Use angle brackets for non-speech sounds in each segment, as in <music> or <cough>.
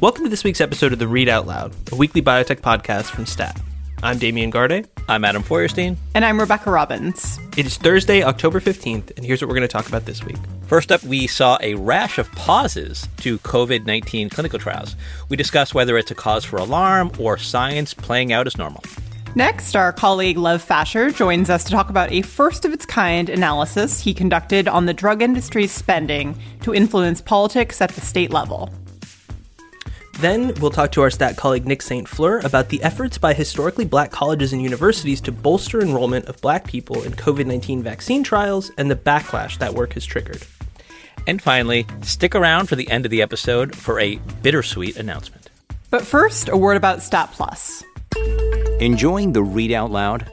Welcome to this week's episode of the Read Out Loud, a weekly biotech podcast from STAT. I'm Damian Garde. I'm Adam Feuerstein. And I'm Rebecca Robbins. It is Thursday, October 15th, and here's what we're going to talk about this week. First up, we saw a rash of pauses to COVID 19 clinical trials. We discussed whether it's a cause for alarm or science playing out as normal. Next, our colleague Lev Facher joins us to talk about a first of its kind analysis he conducted on the drug industry's spending to influence politics at the state level. Then we'll talk to our stat colleague Nick St. Fleur about the efforts by historically black colleges and universities to bolster enrollment of black people in COVID 19 vaccine trials and the backlash that work has triggered. And finally, stick around for the end of the episode for a bittersweet announcement. But first, a word about Stat Plus. Enjoying the Read Out Loud?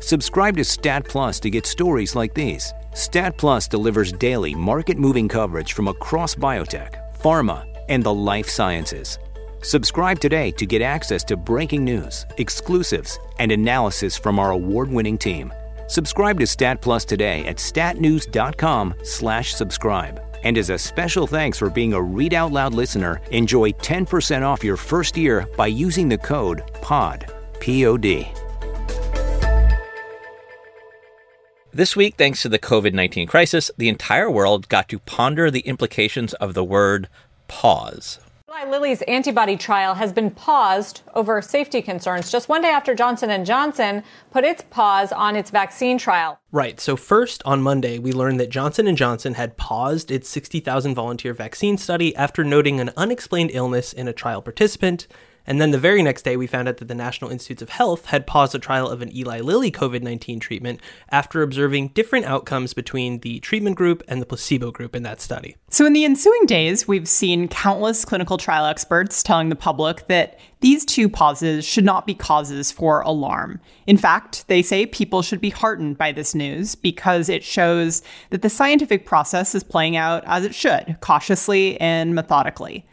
Subscribe to Stat Plus to get stories like these. Stat Plus delivers daily market moving coverage from across biotech, pharma, and the life sciences Subscribe today to get access to breaking news, exclusives, and analysis from our award-winning team. Subscribe to Stat Plus today at statnews.com/subscribe. And as a special thanks for being a Read Out Loud listener, enjoy 10% off your first year by using the code POD. P-O-D. This week, thanks to the COVID 19 crisis, the entire world got to ponder the implications of the word pause. Eli Lilly's antibody trial has been paused over safety concerns just one day after Johnson & Johnson put its pause on its vaccine trial. Right. So first on Monday, we learned that Johnson & Johnson had paused its 60,000 volunteer vaccine study after noting an unexplained illness in a trial participant and then the very next day, we found out that the National Institutes of Health had paused a trial of an Eli Lilly COVID 19 treatment after observing different outcomes between the treatment group and the placebo group in that study. So, in the ensuing days, we've seen countless clinical trial experts telling the public that these two pauses should not be causes for alarm. In fact, they say people should be heartened by this news because it shows that the scientific process is playing out as it should, cautiously and methodically.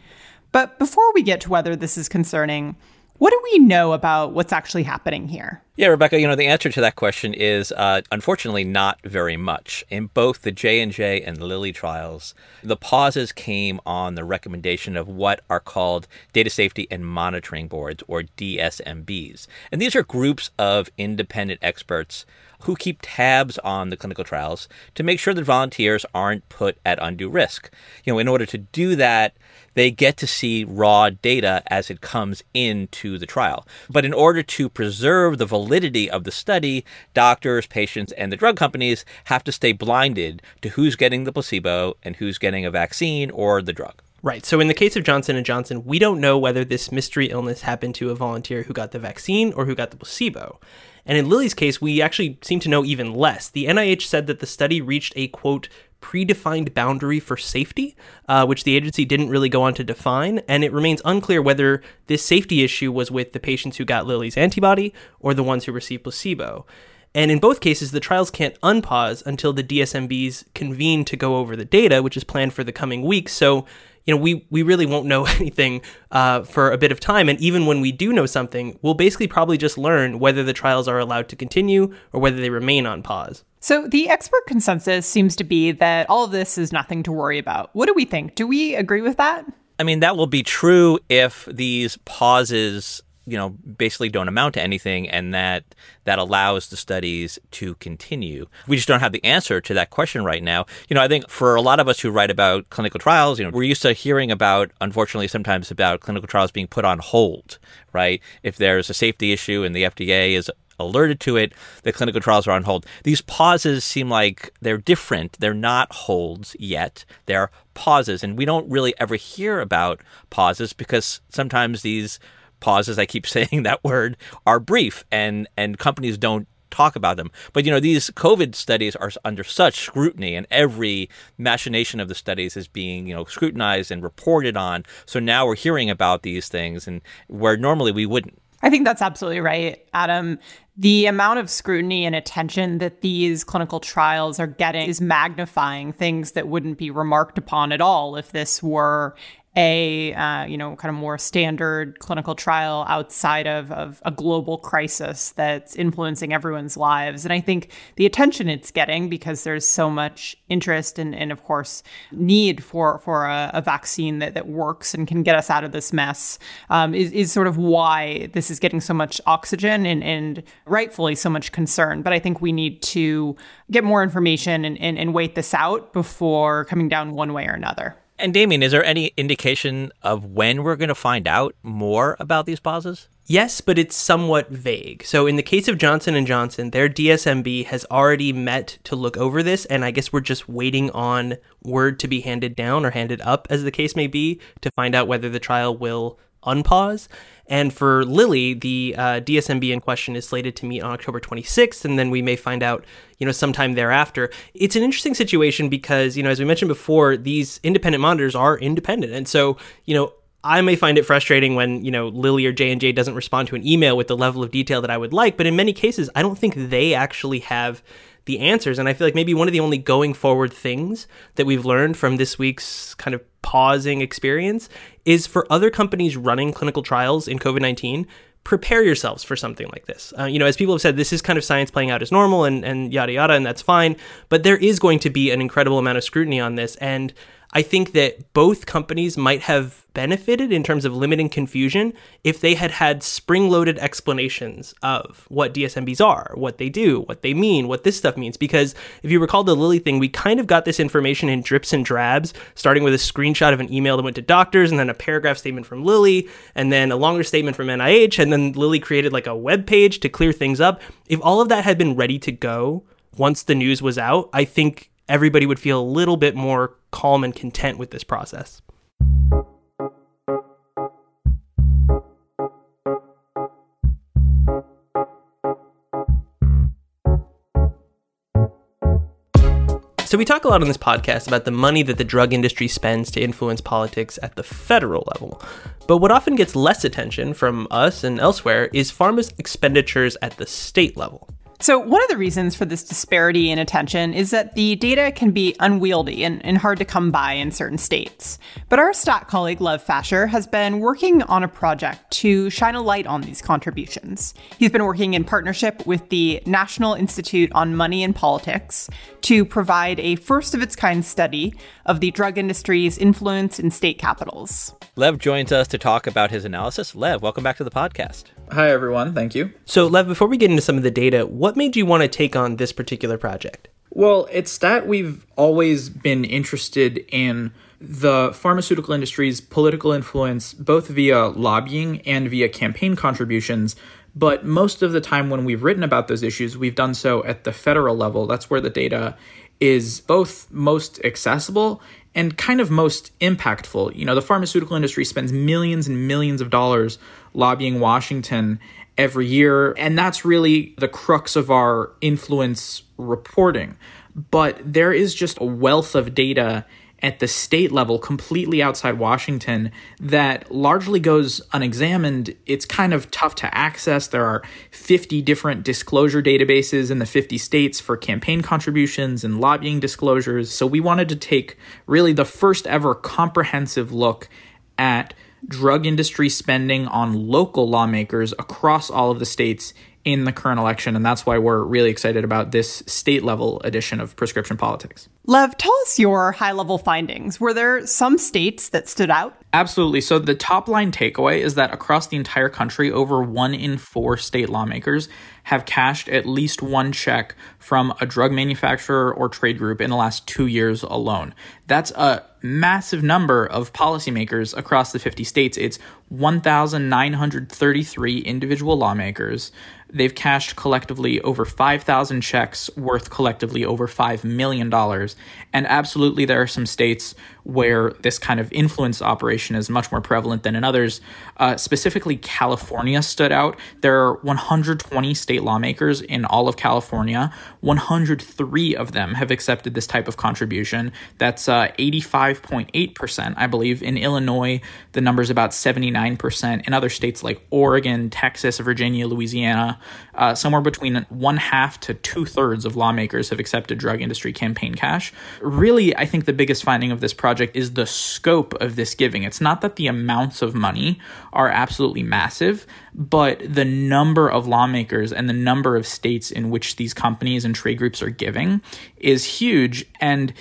But before we get to whether this is concerning, what do we know about what's actually happening here? Yeah, Rebecca, you know the answer to that question is uh, unfortunately not very much. In both the J and J and Lilly trials, the pauses came on the recommendation of what are called data safety and monitoring boards, or DSMBs, and these are groups of independent experts who keep tabs on the clinical trials to make sure that volunteers aren't put at undue risk. You know, in order to do that, they get to see raw data as it comes into the trial. But in order to preserve the validity of the study, doctors, patients, and the drug companies have to stay blinded to who's getting the placebo and who's getting a vaccine or the drug. Right. So in the case of Johnson and Johnson, we don't know whether this mystery illness happened to a volunteer who got the vaccine or who got the placebo. And in Lilly's case, we actually seem to know even less. The NIH said that the study reached a quote predefined boundary for safety, uh, which the agency didn't really go on to define, and it remains unclear whether this safety issue was with the patients who got Lilly's antibody or the ones who received placebo. And in both cases, the trials can't unpause until the DSMBs convene to go over the data, which is planned for the coming weeks. So you know, we, we really won't know <laughs> anything uh, for a bit of time. And even when we do know something, we'll basically probably just learn whether the trials are allowed to continue or whether they remain on pause. So, the expert consensus seems to be that all of this is nothing to worry about. What do we think? Do we agree with that? I mean, that will be true if these pauses you know basically don't amount to anything and that that allows the studies to continue. We just don't have the answer to that question right now. You know i think for a lot of us who write about clinical trials you know we're used to hearing about unfortunately sometimes about clinical trials being put on hold right? If there's a safety issue and the fda is alerted to it the clinical trials are on hold. These pauses seem like they're different. They're not holds yet. They're pauses. And we don't really ever hear about pauses because sometimes these pauses, I keep <laughs> saying that word, are brief and, and companies don't talk about them. But you know, these COVID studies are under such scrutiny, and every machination of the studies is being you know scrutinized and reported on. So now we're hearing about these things, and where normally we wouldn't. I think that's absolutely right, Adam. The amount of scrutiny and attention that these clinical trials are getting is magnifying things that wouldn't be remarked upon at all if this were a uh, you know kind of more standard clinical trial outside of, of a global crisis that's influencing everyone's lives. And I think the attention it's getting because there's so much interest and, and of course need for for a, a vaccine that, that works and can get us out of this mess um, is, is sort of why this is getting so much oxygen and, and rightfully so much concern. But I think we need to get more information and, and, and wait this out before coming down one way or another. And Damian, is there any indication of when we're going to find out more about these pauses? Yes, but it's somewhat vague. So in the case of Johnson and Johnson, their DSMB has already met to look over this and I guess we're just waiting on word to be handed down or handed up as the case may be to find out whether the trial will unpause. And for Lilly, the uh, DSMB in question is slated to meet on October 26th, and then we may find out, you know, sometime thereafter. It's an interesting situation because, you know, as we mentioned before, these independent monitors are independent, and so, you know, I may find it frustrating when you know Lilly or J and J doesn't respond to an email with the level of detail that I would like, but in many cases, I don't think they actually have the answers. And I feel like maybe one of the only going forward things that we've learned from this week's kind of pausing experience is for other companies running clinical trials in COVID 19, prepare yourselves for something like this. Uh, you know, as people have said, this is kind of science playing out as normal and, and yada yada, and that's fine. But there is going to be an incredible amount of scrutiny on this. And I think that both companies might have benefited in terms of limiting confusion if they had had spring loaded explanations of what DSMBs are, what they do, what they mean, what this stuff means. Because if you recall the Lilly thing, we kind of got this information in drips and drabs, starting with a screenshot of an email that went to doctors, and then a paragraph statement from Lilly, and then a longer statement from NIH, and then Lilly created like a web page to clear things up. If all of that had been ready to go once the news was out, I think everybody would feel a little bit more calm and content with this process. So, we talk a lot on this podcast about the money that the drug industry spends to influence politics at the federal level. But what often gets less attention from us and elsewhere is pharma's expenditures at the state level. So, one of the reasons for this disparity in attention is that the data can be unwieldy and, and, hard to come by in certain states. But our stat colleague, Lev Facher, has been working on a project to shine a light on these contributions. He's been working in partnership with the National Institute on Money and Politics to provide a first of its kind study of the drug industry's influence in state capitals. Lev joins us to talk about his analysis. Lev, welcome back to the podcast. Hi, everyone. Thank you. So, Lev, before we get into some of the data, what made you want to take on this particular project? Well, it's that we've always been interested in the pharmaceutical industry's political influence, both via lobbying and via campaign contributions. But most of the time, when we've written about those issues, we've done so at the federal level. That's where the data is both most accessible and kind of most impactful. You know, the pharmaceutical industry spends millions and millions of dollars lobbying Washington every year, and that's really the crux of our influence reporting. But there is just a wealth of data at the state level, completely outside Washington, that largely goes unexamined. It's kind of tough to access. There are 50 different disclosure databases in the 50 states for campaign contributions and lobbying disclosures. So we wanted to take really the first ever comprehensive look at drug industry spending on local lawmakers across all of the states in the current election. And that's why we're really excited about this state level edition of Prescription Politics. Lev, tell us your high level findings. Were there some states that stood out? Absolutely. So, the top line takeaway is that across the entire country, over one in four state lawmakers have cashed at least one check from a drug manufacturer or trade group in the last two years alone. That's a massive number of policymakers across the 50 states. It's 1,933 individual lawmakers. They've cashed collectively over 5,000 checks worth collectively over $5 million. And absolutely, there are some states where this kind of influence operation is much more prevalent than in others. Uh, specifically, California stood out. There are 120 state lawmakers in all of California. 103 of them have accepted this type of contribution. That's uh, 85.8%, I believe. In Illinois, the number is about 79%. In other states like Oregon, Texas, Virginia, Louisiana, uh, somewhere between one half to two thirds of lawmakers have accepted drug industry campaign cash. Really, I think the biggest finding of this project is the scope of this giving. It's not that the amounts of money are absolutely massive, but the number of lawmakers and the number of states in which these companies and trade groups are giving is huge. And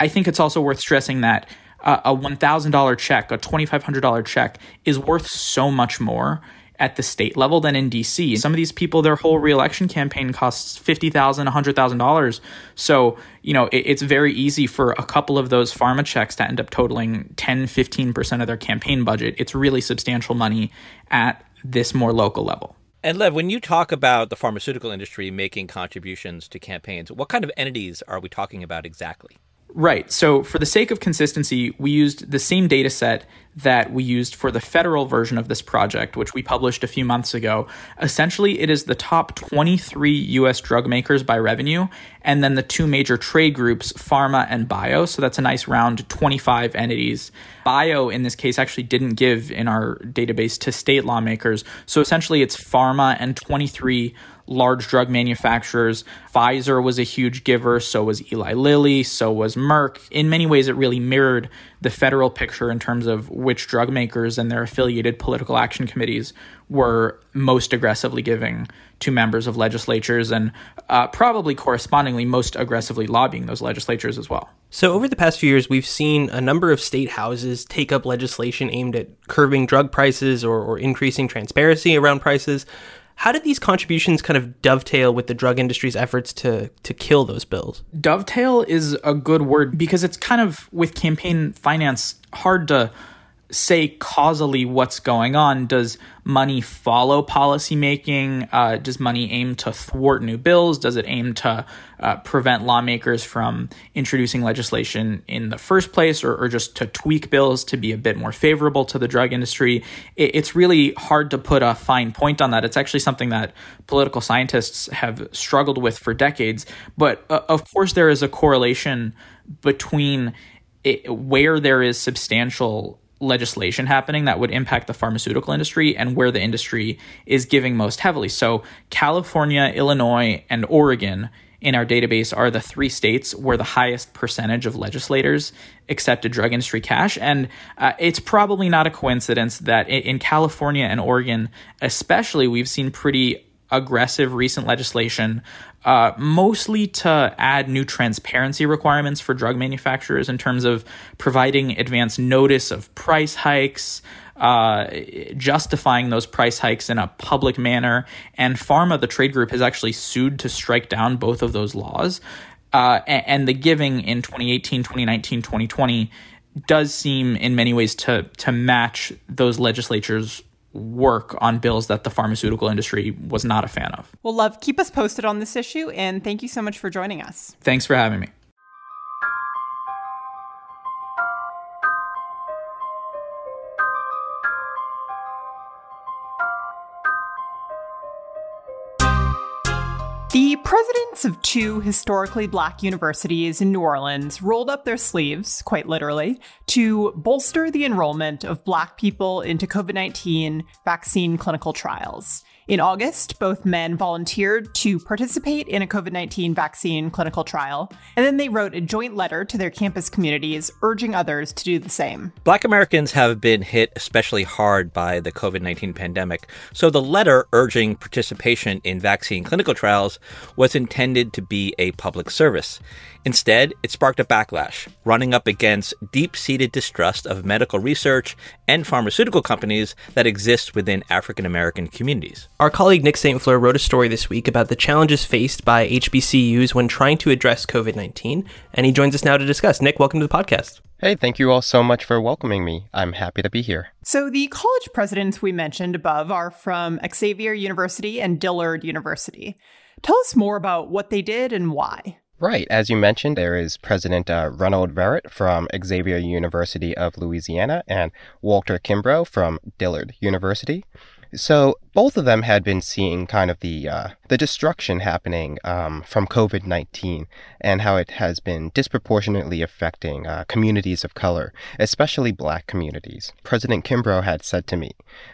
I think it's also worth stressing that uh, a $1,000 check, a $2,500 check is worth so much more at the state level than in DC. Some of these people, their whole reelection campaign costs $50,000, $100,000. So, you know, it, it's very easy for a couple of those pharma checks to end up totaling 10, 15% of their campaign budget. It's really substantial money at this more local level. And Lev, when you talk about the pharmaceutical industry making contributions to campaigns, what kind of entities are we talking about exactly? Right. So, for the sake of consistency, we used the same data set that we used for the federal version of this project, which we published a few months ago. Essentially, it is the top 23 US drug makers by revenue, and then the two major trade groups, pharma and bio. So, that's a nice round 25 entities. Bio, in this case, actually didn't give in our database to state lawmakers. So, essentially, it's pharma and 23 large drug manufacturers. Pfizer was a huge giver, so was Eli Lilly, so was Merck. In many ways, it really mirrored the federal picture in terms of which drug makers and their affiliated political action committees were most aggressively giving to members of legislatures and uh, probably correspondingly most aggressively lobbying those legislatures as well. So, over the past few years, we've seen a number of state houses take up legislation aimed at curbing drug prices or, or increasing transparency around prices. How did these contributions kind of dovetail with the drug industry's efforts to to kill those bills? Dovetail is a good word because it's kind of with campaign finance hard to say causally what's going on. Does money follow policymaking? Uh, does money aim to thwart new bills? Does it aim to uh, prevent lawmakers from introducing legislation in the first place or, or, just to tweak bills to be a bit more favorable to the drug industry? It, it's really hard to put a fine point on that. It's actually something that political scientists have struggled with for decades. But uh, of course, there is a correlation between it, where there is substantial legislation happening that would impact the pharmaceutical industry and where the industry is giving most heavily. So, California, Illinois, and Oregon in our database are the three states where the highest percentage of legislators accepted drug industry cash. And uh, it's probably not a coincidence that in California and Oregon, especially, we've seen pretty aggressive recent legislation, uh, mostly to add new transparency requirements for drug manufacturers in terms of providing advance notice of price hikes, uh, justifying those price hikes in a public manner. And Pharma, the trade group, has actually sued to strike down both of those laws. Uh, and, the giving in 2018, 2019, 2020 does seem in many ways to to match those legislatures work on bills that the pharmaceutical industry was not a fan of. Well, Lev, keep us posted on this issue, and thank you so much for joining us. Thanks for having me. The presidents of two historically black universities in New Orleans rolled up their sleeves, quite literally, to bolster the enrollment of black people into COVID 19 vaccine clinical trials. In August, both men volunteered to participate in a COVID 19 vaccine clinical trial, and then they wrote a joint letter to their campus communities urging others to do the same. Black Americans have been hit especially hard by the COVID 19 pandemic, so the letter urging participation in vaccine clinical trials was intended to be a public service. Instead, it sparked a backlash, running up against deep seated distrust of medical research and pharmaceutical companies that exist within African American communities. Our colleague Nick St. Fleur wrote a story this week about the challenges faced by HBCUs when trying to address COVID 19, and he joins us now to discuss. Nick, welcome to the podcast. Hey, thank you all so much for welcoming me. I'm happy to be here. So, the college presidents we mentioned above are from Xavier University and Dillard University. Tell us more about what they did and why. Right. As you mentioned, there is President uh, Reynold Verret from Xavier University of Louisiana and Walter Kimbrough from Dillard University. So both of them had been seeing kind of the uh, the destruction happening um, from COVID nineteen and how it has been disproportionately affecting uh, communities of color, especially Black communities. President Kimbrough had said to me,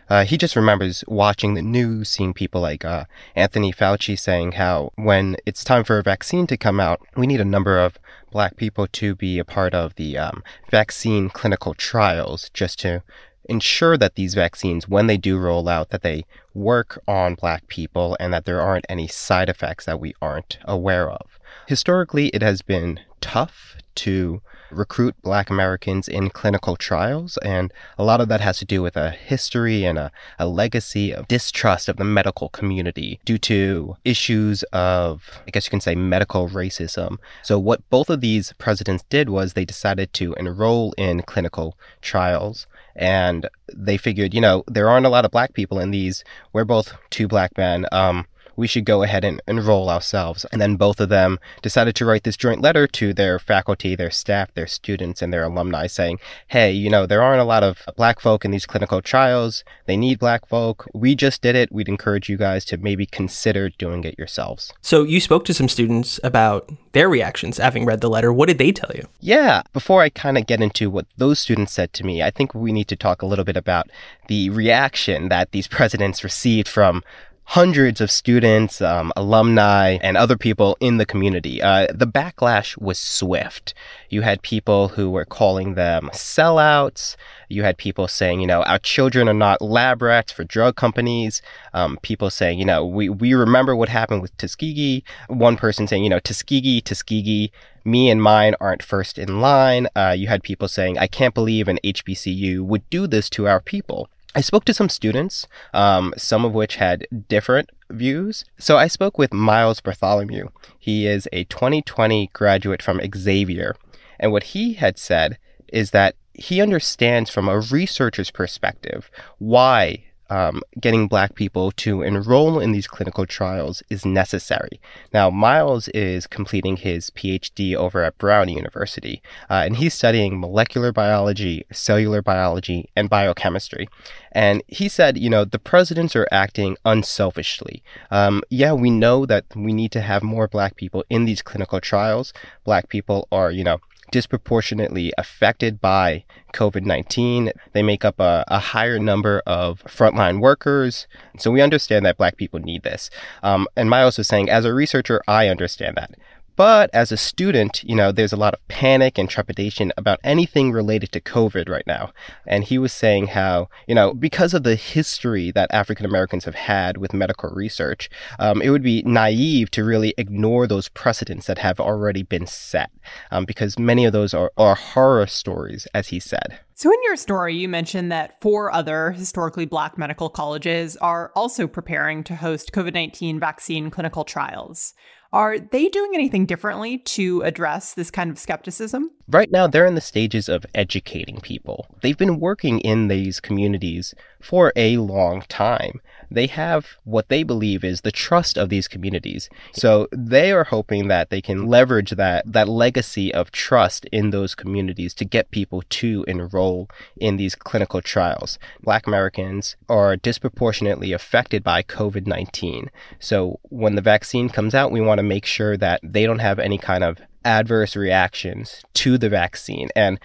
uh, he just remembers watching the news, seeing people like uh, Anthony Fauci saying how when it's time for a vaccine to come out, we need a number of Black people to be a part of the um, vaccine clinical trials just to ensure that these vaccines, when they do roll out, that they work on black people and that there aren't any side effects that we aren't aware of. Historically, it has been tough to recruit black Americans in clinical trials, and a lot of that has to do with a history and a, a legacy of distrust of the medical community due to issues of, I guess you can say, medical racism. So, what both of these presidents did was they decided to enroll in clinical trials and they figured, you know, there aren't a lot of black people in these. We're both two black men. Um, we should go ahead and enroll ourselves. And then both of them decided to write this joint letter to their faculty, their staff, their students, and their alumni saying, hey, you know, there aren't a lot of black folk in these clinical trials. They need black folk. We just did it. We'd encourage you guys to maybe consider doing it yourselves. So you spoke to some students about their reactions having read the letter. What did they tell you? Yeah. Before I kind of get into what those students said to me, I think we need to talk a little bit about the reaction that these <laughs> presidents received from hundreds of students, um, alumni, and other people in the community. Uh, the backlash was swift. You had people who were calling them sellouts. You had people saying, you know, our children are not lab rats for drug companies. Um, people saying, you know, we, we remember what happened with Tuskegee. One person saying, you know, Tuskegee, Tuskegee, me and mine aren't first in line. Uh, you had people saying, I can't believe an HBCU would do this to our people. I spoke to some students, um, some of which had different views. So I spoke with Miles Bartholomew. He is a 2020 graduate from Xavier. And what he had said is that he understands from a researcher's perspective why um, getting black people to enroll in these clinical trials is necessary. Now, Miles is completing his PhD over at Brown University, uh, and he's studying molecular biology, cellular biology, and biochemistry. And he said, you know, the presidents are acting unselfishly. Um, yeah, we know that we need to have more black people in these clinical trials. Black people are, you know, disproportionately affected by COVID 19. They make up a, a, higher number of frontline workers. So we understand that Black people need this. Um, and Miles was saying, as a researcher, I understand that. But as a student, you know, there's a lot of panic and trepidation about anything related to COVID right now. And he was saying how, you know, because of the history that African Americans have had with medical research, um, it would be naive to really ignore those precedents that have already been set, um, because many of those are, are horror stories, as he said. So, in your story, you mentioned that four other historically black medical colleges are also preparing to host COVID 19 vaccine clinical trials. Are they doing anything differently to address this kind of skepticism? Right now, they're in the stages of educating people. They've been working in these communities for a long time. They have what they believe is the trust of these communities. So they are hoping that they can leverage that, that legacy of trust in those communities to get people to enroll in these clinical trials. Black Americans are disproportionately affected by COVID 19. So when the vaccine comes out, we want to make sure that they don't have any kind of adverse reactions to the vaccine. And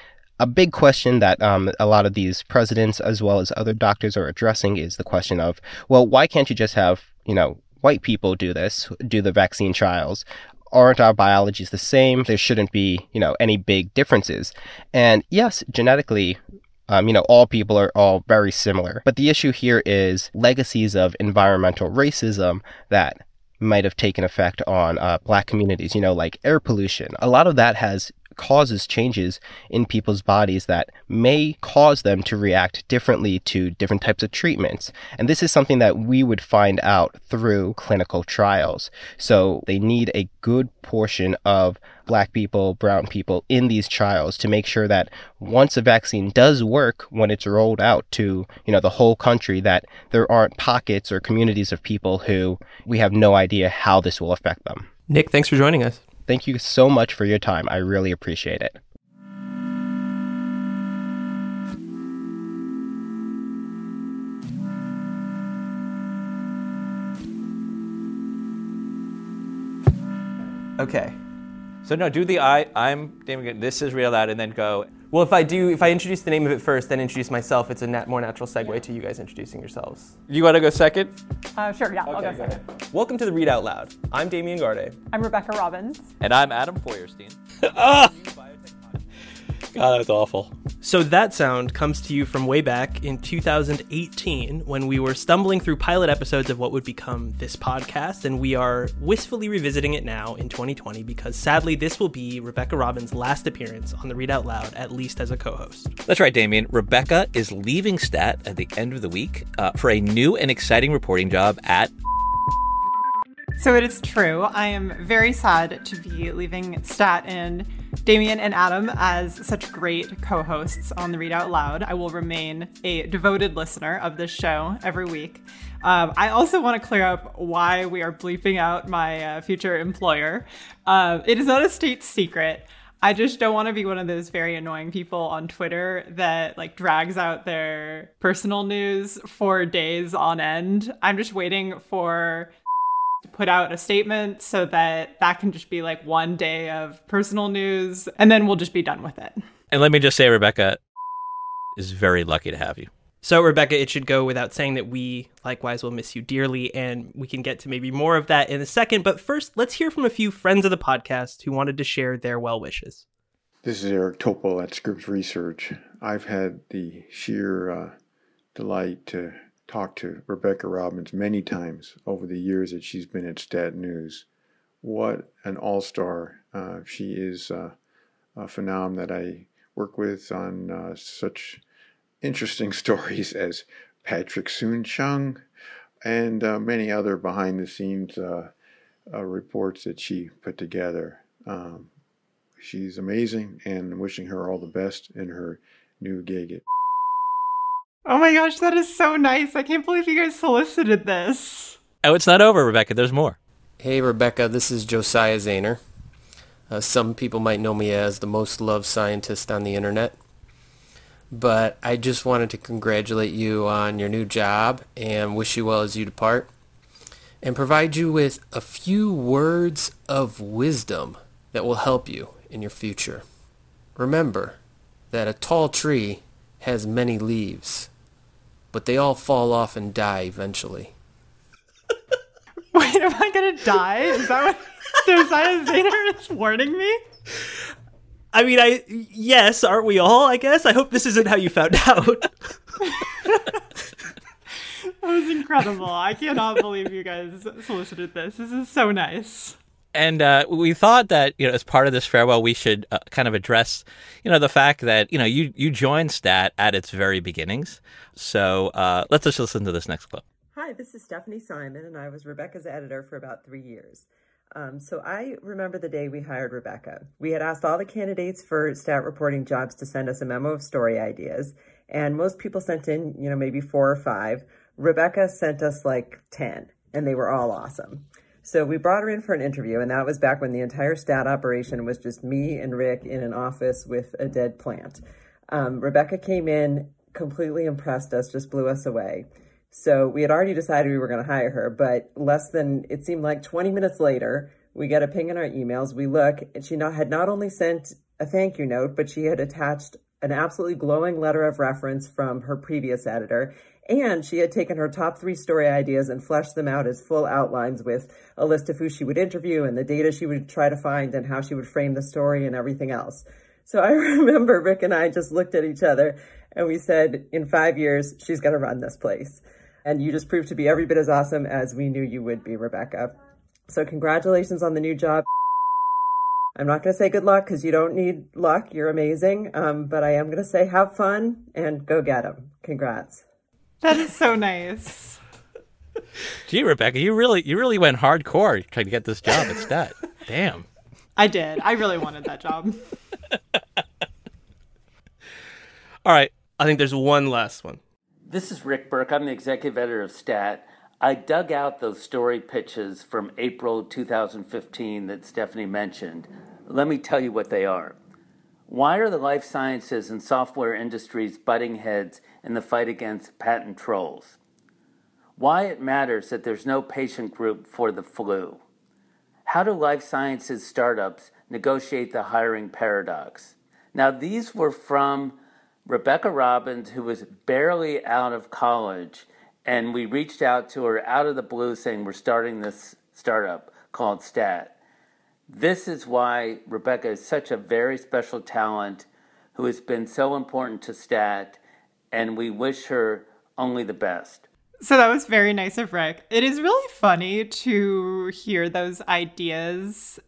a big question that um, a lot of these presidents, as well as other doctors, are addressing is the question of, well, why can't you just have, you know, white people do this, do the vaccine trials? Aren't our biologies the same? There shouldn't be, you know, any big differences. And yes, genetically, um, you know, all people are all very similar. But the issue here is legacies of environmental racism that might have taken effect on uh, black communities, you know, like air pollution. A lot of that has causes changes in people's bodies that may cause them to react differently to different types of treatments. And this is something that we would find out through clinical trials. So they need a good portion of black people, brown people in these trials to make sure that once a vaccine does work when it's rolled out to, you know, the whole country that there aren't pockets or communities of people who we have no idea how this will affect them. Nick, thanks for joining us. Thank you so much for your time. I really appreciate it. Okay. So no, do the I, I'm Damon, this is real loud, and then go, well, if I do, if I introduce the name of it first, then introduce myself, it's a nat- more natural segue to you guys introducing yourselves. You want to go second? Uh, sure, yeah, I'll go go second. ahead. Welcome to the Read Out Loud. I'm Damian Garde. I'm Rebecca Robbins. And I'm Adam Feuerstein. <laughs> ah! God, that's awful. So that sound comes to you from way back in 2018 when we were stumbling through pilot episodes of what would become this podcast, and we are wistfully revisiting it now in 2020 because sadly this will be Rebecca Robbins' last appearance on the Read Out Loud, at least as a co-host. That's right, Damian. Rebecca is leaving Stat at the end of the week uh, for a new and exciting reporting job at. So it is true. I am very sad to be leaving Stat and Damian and Adam as such great co hosts on the Read Out Loud. I will remain a devoted listener of this show every week. Um, I also want to clear up why we are bleeping out my uh, future employer. Uh, it is not a state secret. I just don't want to be one of those very annoying people on Twitter that like drags out their personal news for days on end. I'm just waiting for put out a statement so that that can just be like one day of personal news and then we'll just be done with it. And let me just say, Rebecca is very lucky to have you. So, Rebecca, it should go without saying that we likewise will miss you dearly, and we can get to maybe more of that in a second. But first, let's hear from a few friends of the podcast who wanted to share their well wishes. This is Eric Topol at Scripps Research. I've had the sheer uh, delight to talk to Rebecca Robbins many times over the years that she's been at Stat News. What an all star. Uh, she is uh, a phenom that I work with on uh, such interesting <laughs> stories as Patrick Soon-Shiong and uh, many other behind the scenes uh, uh, reports that she put together. Um, she's amazing and wishing her all the best in her new gig Oh my gosh, that is so nice. I can't believe you guys solicited this. Oh, it's not over, Rebecca. There's more. Hey, Rebecca, this is Josiah Zayner. Uh, some people might know me as the most loved scientist on the internet. But I just wanted to congratulate you on your new job and wish you well as you depart. And provide you with a few words of wisdom that will help you in your future. Remember that a tall tree has many leaves, but they all fall off and die eventually. <laughs> Wait, am I gonna die? Is that what Josiah Zayner is warning me? I mean, I yes, aren't we all? I guess. I hope this isn't how you found out. <laughs> That was incredible. I cannot believe you guys solicited this. This is so nice. And uh, we thought that you know, as part of this farewell, we should uh, kind of address, you know, the fact that you know you you joined Stat at its very beginnings. So uh, let's just listen to this next clip. Hi, this is Stephanie Simon, and I was Rebecca's editor for about three years. Um, so I remember the day we hired Rebecca. We had asked all the candidates for stat reporting jobs to send us a memo of story ideas, and most people sent in, you know, maybe four or five. Rebecca sent us like 10, and they were all awesome. So we brought her in for an interview, and that was back when the entire stat operation was just me and Rick in an office with a dead plant. Um, Rebecca came in, completely impressed us, just blew us away. So we had already decided we were going to hire her, but less than, it seemed like 20 minutes later, we get a ping in our emails. We look, and she not, had not only sent a thank you note, but she had attached an absolutely glowing letter of reference from her previous editor. And she had taken her top three story ideas and fleshed them out as full outlines with a list of who she would interview and the data she would try to find and how she would frame the story and everything else. So I <laughs> remember Rick and I just looked at each other and we said, in five years, she's going to run this place. And you just proved to be every bit as awesome as we knew you would be, Rebecca. So congratulations on the new job. I'm not going to say good luck because you don't need luck. You're amazing. Um, but I am going to say have fun and go get them. Congrats. That is so nice. Gee, Rebecca, you really you really went hardcore trying to get this job at Stat. <laughs> Damn. I did. I really wanted that job. <laughs> All right. I think there's one last one. This is Rick Berke. I'm the executive editor of Stat. I dug out those story pitches from April 2015 that Stephanie mentioned. Let me tell you what they are. Why are the life sciences and software industries butting heads in the fight against patent trolls? Why it matters that there's no patient group for the flu. How do life sciences startups negotiate the hiring paradox? Now, these were from Rebecca Robbins, who was barely out of college, and we reached out to her out of the blue saying, We're starting this startup called STAT. This is why Rebecca is such a very special talent who has been so important to STAT, and we wish her only the best. So that was very nice of Rick. It is really funny to hear those ideas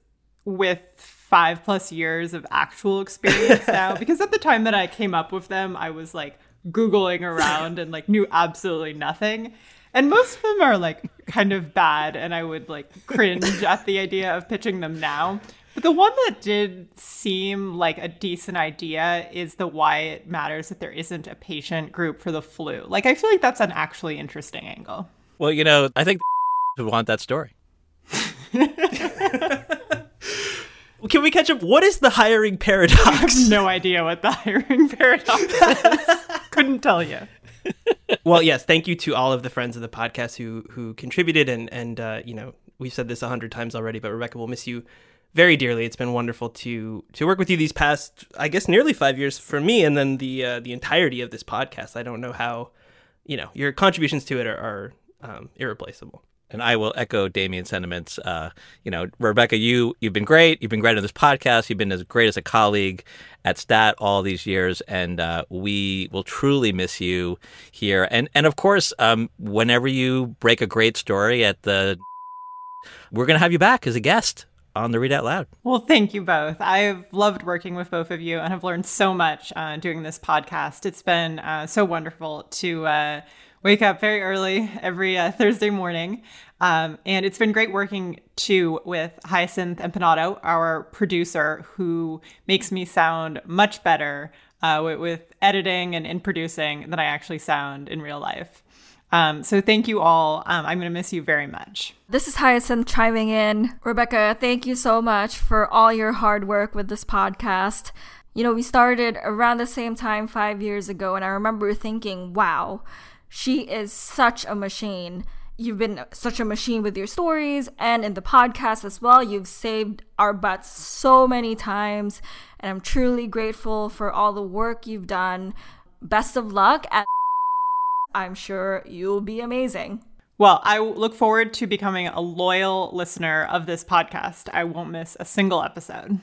with five plus years of actual experience now, <laughs> because at the time that I came up with them, I was like Googling around and like knew absolutely nothing. And most of them are like kind of bad, and I would like cringe at the idea of pitching them now. But the one that did seem like a decent idea is the why it matters that there isn't a patient group for the flu. Like, I feel like that's an actually interesting angle. Well, you know, I think <laughs> would want that story. <laughs> Can we catch up? What is the hiring paradox? <laughs> I have no idea what the hiring paradox is. Couldn't tell you. well, yes, thank you to all of the friends of the podcast who who contributed and and uh, you know we've said this a hundred times already, but Rebecca we'll miss you very dearly. It's been wonderful to to work with you these past, I guess, nearly five years for me, and then the uh, the entirety of this podcast. I don't know how, you know, your contributions to it are, are um, irreplaceable and I will echo Damian's sentiments. Uh, you know, Rebecca, you you've been great. You've been great on this podcast. You've been as great as a colleague at Stat all these years, and uh, we will truly miss you here. And and of course, um, whenever you break a great story at the, we're gonna have you back as a guest on the Read Out Loud. Well, thank you both. I've loved working with both of you and have learned so much uh, doing this podcast. It's been uh, so wonderful to uh, wake up very early every uh, Thursday morning. Um, and it's been great working too with Hyacinth Empinado, our producer, who makes me sound much better uh, with, with, editing and in producing than I actually sound in real life. Um, so thank you all. Um, I'm going to miss you very much. This is Hyacinth chiming in. Rebecca, thank you so much for all your hard work with this podcast. You know, we started around the same time five years ago, and I remember thinking, wow, she is such a machine. You've been such a machine with your stories and in the podcast as well. You've saved our butts so many times, and I'm truly grateful for all the work you've done. Best of luck at I'm sure you'll be amazing. Well, I look forward to becoming a loyal listener of this podcast. I won't miss a single episode.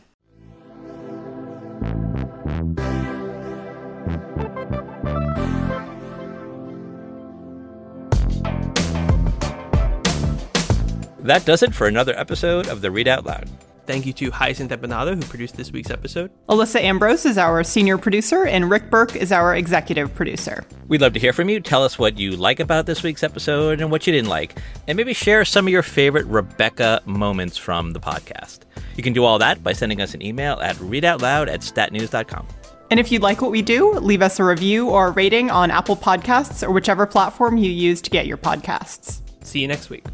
That does it for another episode of the Read Out Loud. Thank you to Hyacinth Empinado, who produced this week's episode. Alyssa Ambrose is our senior producer, and Rick Berke is our executive producer. We'd love to hear from you. Tell us what you like about this week's episode and what you didn't like, and maybe share some of your favorite Rebecca moments from the podcast. You can do all that by sending us an email at readoutloud at statnews.com. And if you like what we do, leave us a review or a rating on Apple Podcasts or whichever platform you use to get your podcasts. See you next week.